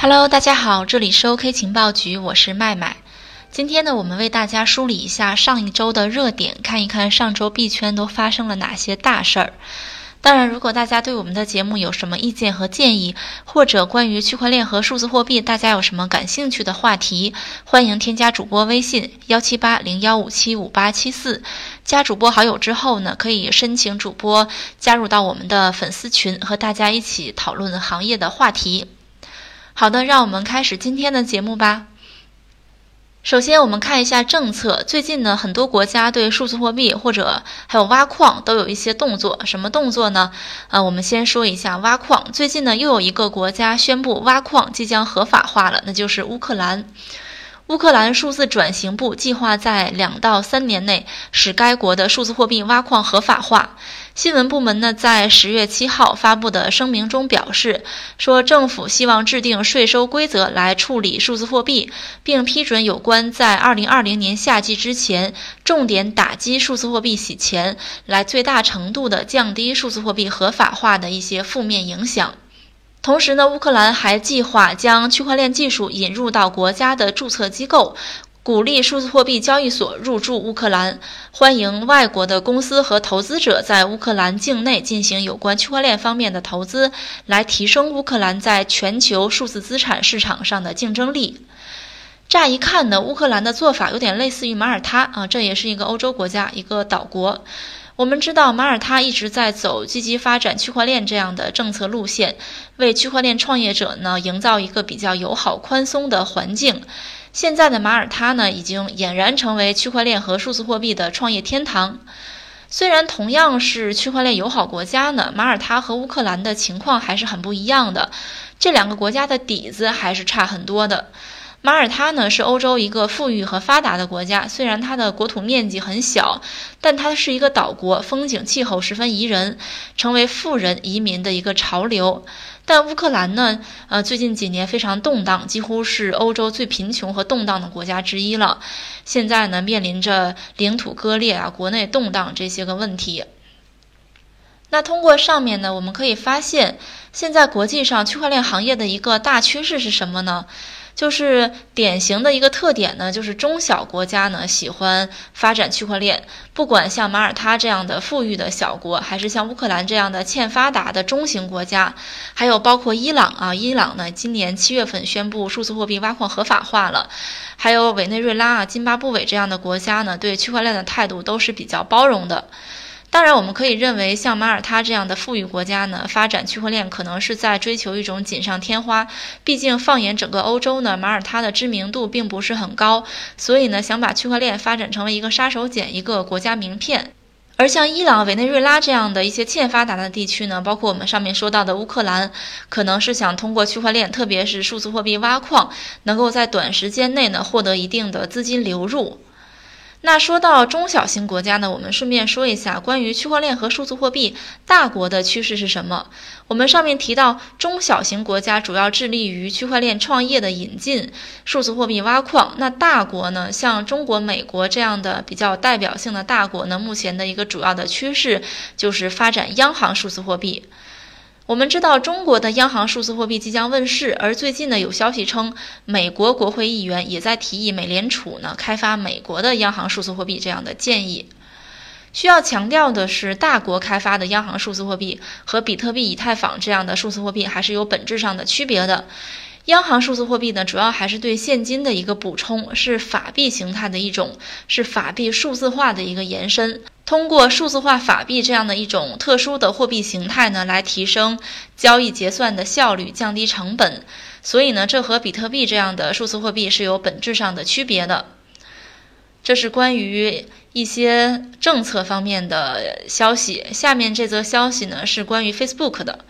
Hello，大家好，这里是 OK 情报局，我是麦麦。今天呢，我们为大家梳理一下上一周的热点，看一看上周币圈都发生了哪些大事儿。当然，如果大家对我们的节目有什么意见和建议，或者关于区块链和数字货币大家有什么感兴趣的话题，欢迎添加主播微信幺七八零幺五七五八七四。加主播好友之后呢，可以申请主播加入到我们的粉丝群，和大家一起讨论行业的话题。好的，让我们开始今天的节目吧。首先，我们看一下政策。最近呢，很多国家对数字货币或者还有挖矿都有一些动作。什么动作呢？呃，我们先说一下挖矿。最近呢，又有一个国家宣布挖矿即将合法化了，那就是乌克兰。乌克兰数字转型部计划在两到三年内使该国的数字货币挖矿合法化。新闻部门呢在十月七号发布的声明中表示，说政府希望制定税收规则来处理数字货币，并批准有关在二零二零年夏季之前重点打击数字货币洗钱，来最大程度的降低数字货币合法化的一些负面影响。同时呢，乌克兰还计划将区块链技术引入到国家的注册机构，鼓励数字货币交易所入驻乌克兰，欢迎外国的公司和投资者在乌克兰境内进行有关区块链方面的投资，来提升乌克兰在全球数字资产市场上的竞争力。乍一看呢，乌克兰的做法有点类似于马耳他啊，这也是一个欧洲国家，一个岛国。我们知道马耳他一直在走积极发展区块链这样的政策路线，为区块链创业者呢营造一个比较友好、宽松的环境。现在的马耳他呢，已经俨然成为区块链和数字货币的创业天堂。虽然同样是区块链友好国家呢，马耳他和乌克兰的情况还是很不一样的，这两个国家的底子还是差很多的。马耳他呢是欧洲一个富裕和发达的国家，虽然它的国土面积很小，但它是一个岛国，风景气候十分宜人，成为富人移民的一个潮流。但乌克兰呢，呃，最近几年非常动荡，几乎是欧洲最贫穷和动荡的国家之一了。现在呢，面临着领土割裂啊、国内动荡这些个问题。那通过上面呢，我们可以发现，现在国际上区块链行业的一个大趋势是什么呢？就是典型的一个特点呢，就是中小国家呢喜欢发展区块链，不管像马耳他这样的富裕的小国，还是像乌克兰这样的欠发达的中型国家，还有包括伊朗啊，伊朗呢今年七月份宣布数字货币挖矿合法化了，还有委内瑞拉啊、津巴布韦这样的国家呢，对区块链的态度都是比较包容的。当然，我们可以认为，像马耳他这样的富裕国家呢，发展区块链可能是在追求一种锦上添花。毕竟，放眼整个欧洲呢，马耳他的知名度并不是很高，所以呢，想把区块链发展成为一个杀手锏，一个国家名片。而像伊朗、委内瑞拉这样的一些欠发达的地区呢，包括我们上面说到的乌克兰，可能是想通过区块链，特别是数字货币挖矿，能够在短时间内呢获得一定的资金流入。那说到中小型国家呢，我们顺便说一下关于区块链和数字货币大国的趋势是什么。我们上面提到，中小型国家主要致力于区块链创业的引进、数字货币挖矿。那大国呢，像中国、美国这样的比较代表性的大国呢，目前的一个主要的趋势就是发展央行数字货币。我们知道中国的央行数字货币即将问世，而最近呢有消息称，美国国会议员也在提议美联储呢开发美国的央行数字货币这样的建议。需要强调的是，大国开发的央行数字货币和比特币、以太坊这样的数字货币还是有本质上的区别的。央行数字货币呢，主要还是对现金的一个补充，是法币形态的一种，是法币数字化的一个延伸。通过数字化法币这样的一种特殊的货币形态呢，来提升交易结算的效率，降低成本。所以呢，这和比特币这样的数字货币是有本质上的区别的。这是关于一些政策方面的消息。下面这则消息呢，是关于 Facebook 的。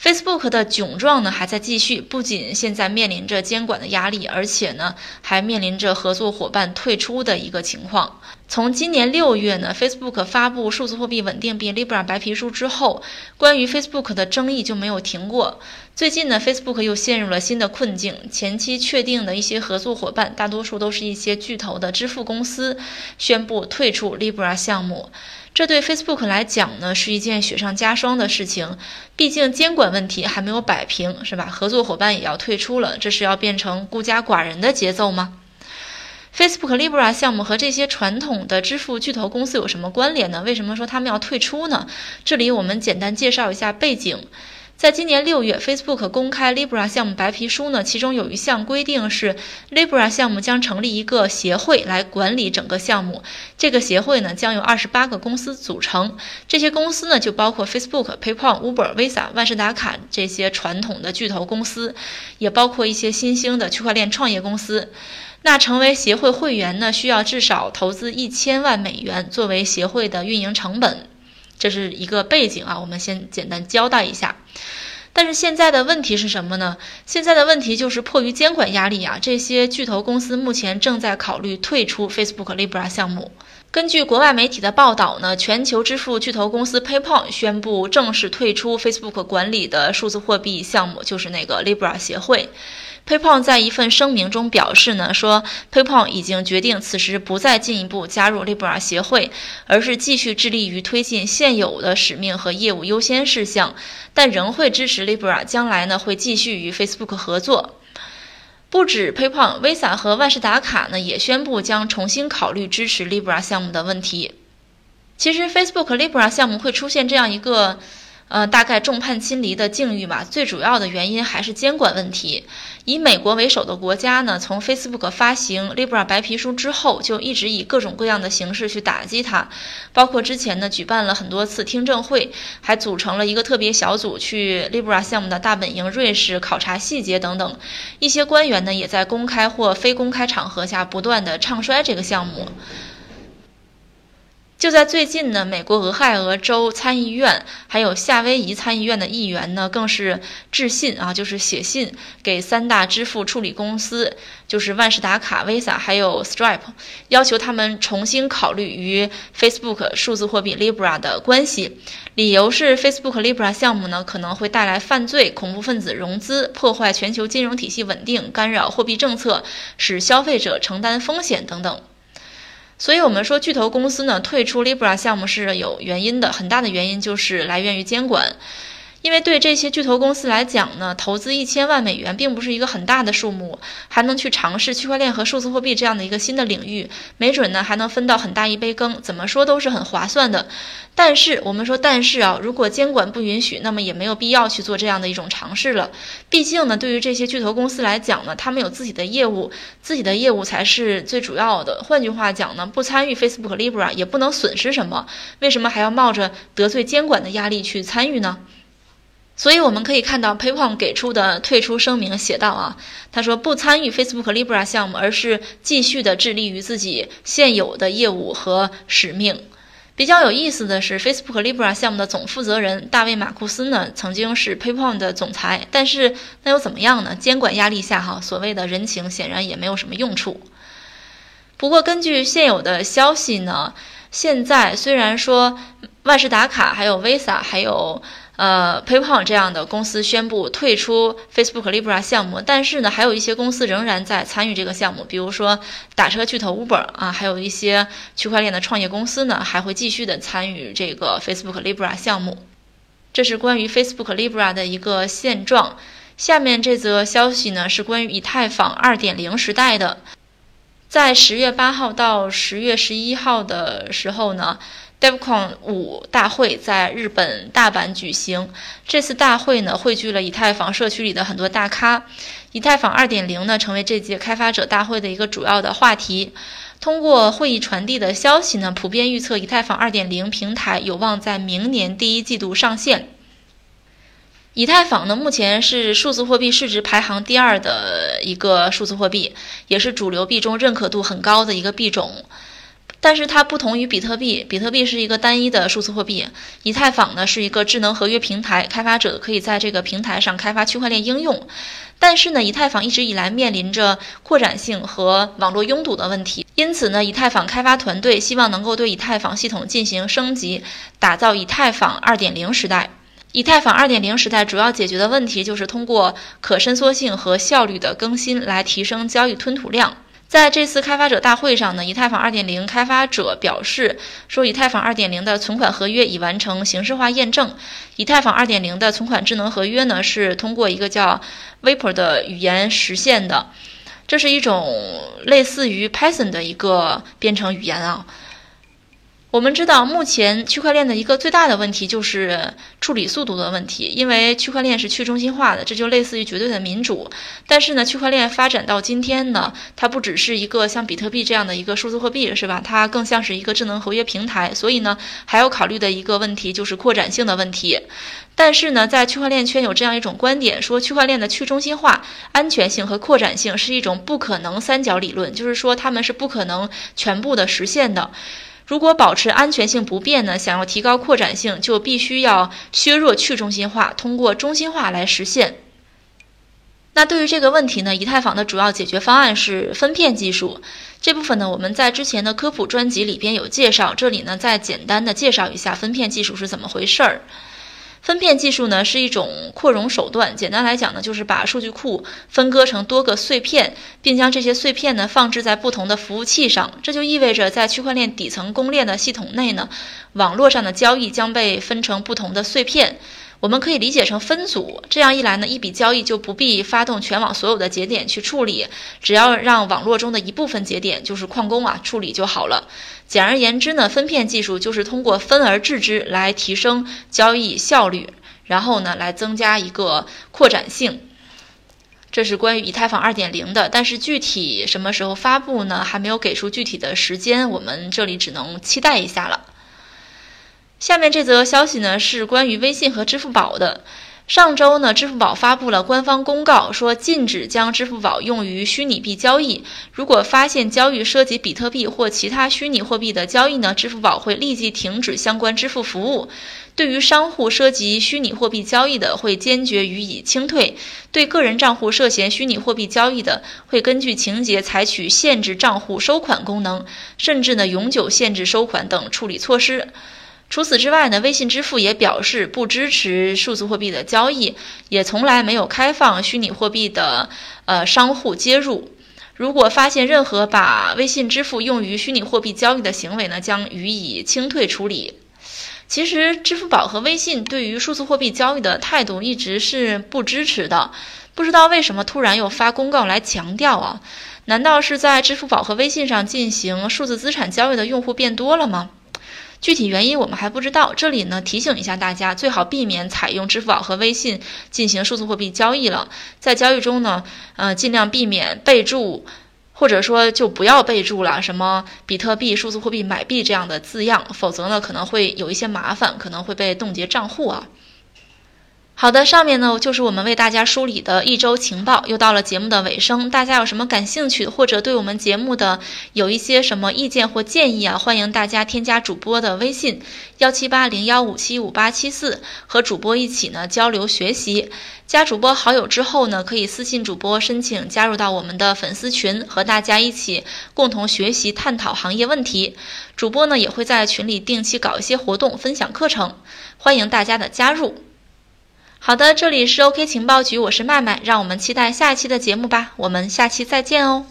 Facebook 的窘状呢还在继续，不仅现在面临着监管的压力，而且呢还面临着合作伙伴退出的一个情况。从今年六月呢，Facebook 发布数字货币稳定币 Libra 白皮书之后，关于 Facebook 的争议就没有停过。最近呢，Facebook 又陷入了新的困境，前期确定的一些合作伙伴，大多数都是一些巨头的支付公司，宣布退出 Libra 项目。这对 Facebook 来讲呢，是一件雪上加霜的事情。毕竟监管问题还没有摆平，是吧？合作伙伴也要退出了，这是要变成孤家寡人的节奏吗？Facebook Libra 项目和这些传统的支付巨头公司有什么关联呢？为什么说他们要退出呢？这里我们简单介绍一下背景。在今年六月，Facebook 公开 Libra 项目白皮书呢，其中有一项规定是，Libra 项目将成立一个协会来管理整个项目。这个协会呢，将由二十八个公司组成。这些公司呢，就包括 Facebook、PayPal、Uber、Visa、万事达卡这些传统的巨头公司，也包括一些新兴的区块链创业公司。那成为协会会员呢，需要至少投资一千万美元作为协会的运营成本。这是一个背景啊，我们先简单交代一下。但是现在的问题是什么呢？现在的问题就是迫于监管压力啊，这些巨头公司目前正在考虑退出 Facebook Libra 项目。根据国外媒体的报道呢，全球支付巨头公司 PayPal 宣布正式退出 Facebook 管理的数字货币项目，就是那个 Libra 协会。PayPal 在一份声明中表示呢，说 PayPal 已经决定此时不再进一步加入 Libra 协会，而是继续致力于推进现有的使命和业务优先事项，但仍会支持 Libra，将来呢会继续与 Facebook 合作。不止 PayPal、Visa 和万事达卡呢也宣布将重新考虑支持 Libra 项目的问题。其实 Facebook Libra 项目会出现这样一个。呃，大概众叛亲离的境遇吧。最主要的原因还是监管问题。以美国为首的国家呢，从 Facebook 发行 Libra 白皮书之后，就一直以各种各样的形式去打击它，包括之前呢举办了很多次听证会，还组成了一个特别小组去 Libra 项目的大本营瑞士考察细节等等。一些官员呢，也在公开或非公开场合下不断的唱衰这个项目。就在最近呢，美国俄亥俄州参议院还有夏威夷参议院的议员呢，更是致信啊，就是写信给三大支付处理公司，就是万事达卡、Visa 还有 Stripe，要求他们重新考虑与 Facebook 数字货币 Libra 的关系。理由是 Facebook Libra 项目呢，可能会带来犯罪、恐怖分子融资、破坏全球金融体系稳定、干扰货币政策、使消费者承担风险等等。所以，我们说巨头公司呢退出 Libra 项目是有原因的，很大的原因就是来源于监管。因为对这些巨头公司来讲呢，投资一千万美元并不是一个很大的数目，还能去尝试区块链和数字货币这样的一个新的领域，没准呢还能分到很大一杯羹，怎么说都是很划算的。但是我们说，但是啊，如果监管不允许，那么也没有必要去做这样的一种尝试了。毕竟呢，对于这些巨头公司来讲呢，他们有自己的业务，自己的业务才是最主要的。换句话讲呢，不参与 Facebook Libra 也不能损失什么，为什么还要冒着得罪监管的压力去参与呢？所以我们可以看到，PayPal 给出的退出声明写道啊，他说不参与 Facebook Libra 项目，而是继续的致力于自己现有的业务和使命。比较有意思的是，Facebook Libra 项目的总负责人大卫马库斯呢，曾经是 PayPal 的总裁，但是那又怎么样呢？监管压力下，哈，所谓的人情显然也没有什么用处。不过根据现有的消息呢，现在虽然说万事达卡、还有 Visa、还有呃，PayPal 这样的公司宣布退出 Facebook Libra 项目，但是呢，还有一些公司仍然在参与这个项目，比如说打车巨头 Uber 啊，还有一些区块链的创业公司呢，还会继续的参与这个 Facebook Libra 项目。这是关于 Facebook Libra 的一个现状。下面这则消息呢，是关于以太坊2.0时代的，在十月八号到十月十一号的时候呢。DevCon 五大会在日本大阪举行。这次大会呢，汇聚了以太坊社区里的很多大咖。以太坊2.0呢，成为这届开发者大会的一个主要的话题。通过会议传递的消息呢，普遍预测以太坊2.0平台有望在明年第一季度上线。以太坊呢，目前是数字货币市值排行第二的一个数字货币，也是主流币中认可度很高的一个币种。但是它不同于比特币，比特币是一个单一的数字货币，以太坊呢是一个智能合约平台，开发者可以在这个平台上开发区块链应用。但是呢，以太坊一直以来面临着扩展性和网络拥堵的问题，因此呢，以太坊开发团队希望能够对以太坊系统进行升级，打造以太坊2.0时代。以太坊2.0时代主要解决的问题就是通过可伸缩性和效率的更新来提升交易吞吐量。在这次开发者大会上呢，以太坊二点零开发者表示说，以太坊二点零的存款合约已完成形式化验证。以太坊二点零的存款智能合约呢，是通过一个叫 Vapor 的语言实现的，这是一种类似于 Python 的一个编程语言啊。我们知道，目前区块链的一个最大的问题就是处理速度的问题，因为区块链是去中心化的，这就类似于绝对的民主。但是呢，区块链发展到今天呢，它不只是一个像比特币这样的一个数字货币，是吧？它更像是一个智能合约平台。所以呢，还要考虑的一个问题就是扩展性的问题。但是呢，在区块链圈有这样一种观点，说区块链的去中心化、安全性和扩展性是一种不可能三角理论，就是说它们是不可能全部的实现的。如果保持安全性不变呢？想要提高扩展性，就必须要削弱去中心化，通过中心化来实现。那对于这个问题呢，以太坊的主要解决方案是分片技术。这部分呢，我们在之前的科普专辑里边有介绍，这里呢再简单的介绍一下分片技术是怎么回事儿。分片技术呢是一种扩容手段，简单来讲呢，就是把数据库分割成多个碎片，并将这些碎片呢放置在不同的服务器上。这就意味着，在区块链底层公链的系统内呢，网络上的交易将被分成不同的碎片。我们可以理解成分组，这样一来呢，一笔交易就不必发动全网所有的节点去处理，只要让网络中的一部分节点，就是矿工啊处理就好了。简而言之呢，分片技术就是通过分而治之来提升交易效率，然后呢来增加一个扩展性。这是关于以太坊2.0的，但是具体什么时候发布呢？还没有给出具体的时间，我们这里只能期待一下了。下面这则消息呢，是关于微信和支付宝的。上周呢，支付宝发布了官方公告，说禁止将支付宝用于虚拟币交易。如果发现交易涉及比特币或其他虚拟货币的交易呢，支付宝会立即停止相关支付服务。对于商户涉及虚拟货币交易的，会坚决予以清退；对个人账户涉嫌虚拟货币交易的，会根据情节采取限制账户收款功能，甚至呢永久限制收款等处理措施。除此之外呢，微信支付也表示不支持数字货币的交易，也从来没有开放虚拟货币的呃商户接入。如果发现任何把微信支付用于虚拟货币交易的行为呢，将予以清退处理。其实，支付宝和微信对于数字货币交易的态度一直是不支持的，不知道为什么突然又发公告来强调啊？难道是在支付宝和微信上进行数字资产交易的用户变多了吗？具体原因我们还不知道，这里呢提醒一下大家，最好避免采用支付宝和微信进行数字货币交易了。在交易中呢，呃，尽量避免备注，或者说就不要备注了什么比特币、数字货币买币这样的字样，否则呢可能会有一些麻烦，可能会被冻结账户啊。好的，上面呢就是我们为大家梳理的一周情报，又到了节目的尾声。大家有什么感兴趣或者对我们节目的有一些什么意见或建议啊？欢迎大家添加主播的微信幺七八零幺五七五八七四，和主播一起呢交流学习。加主播好友之后呢，可以私信主播申请加入到我们的粉丝群，和大家一起共同学习探讨行业问题。主播呢也会在群里定期搞一些活动，分享课程，欢迎大家的加入。好的，这里是 OK 情报局，我是麦麦，让我们期待下一期的节目吧，我们下期再见哦。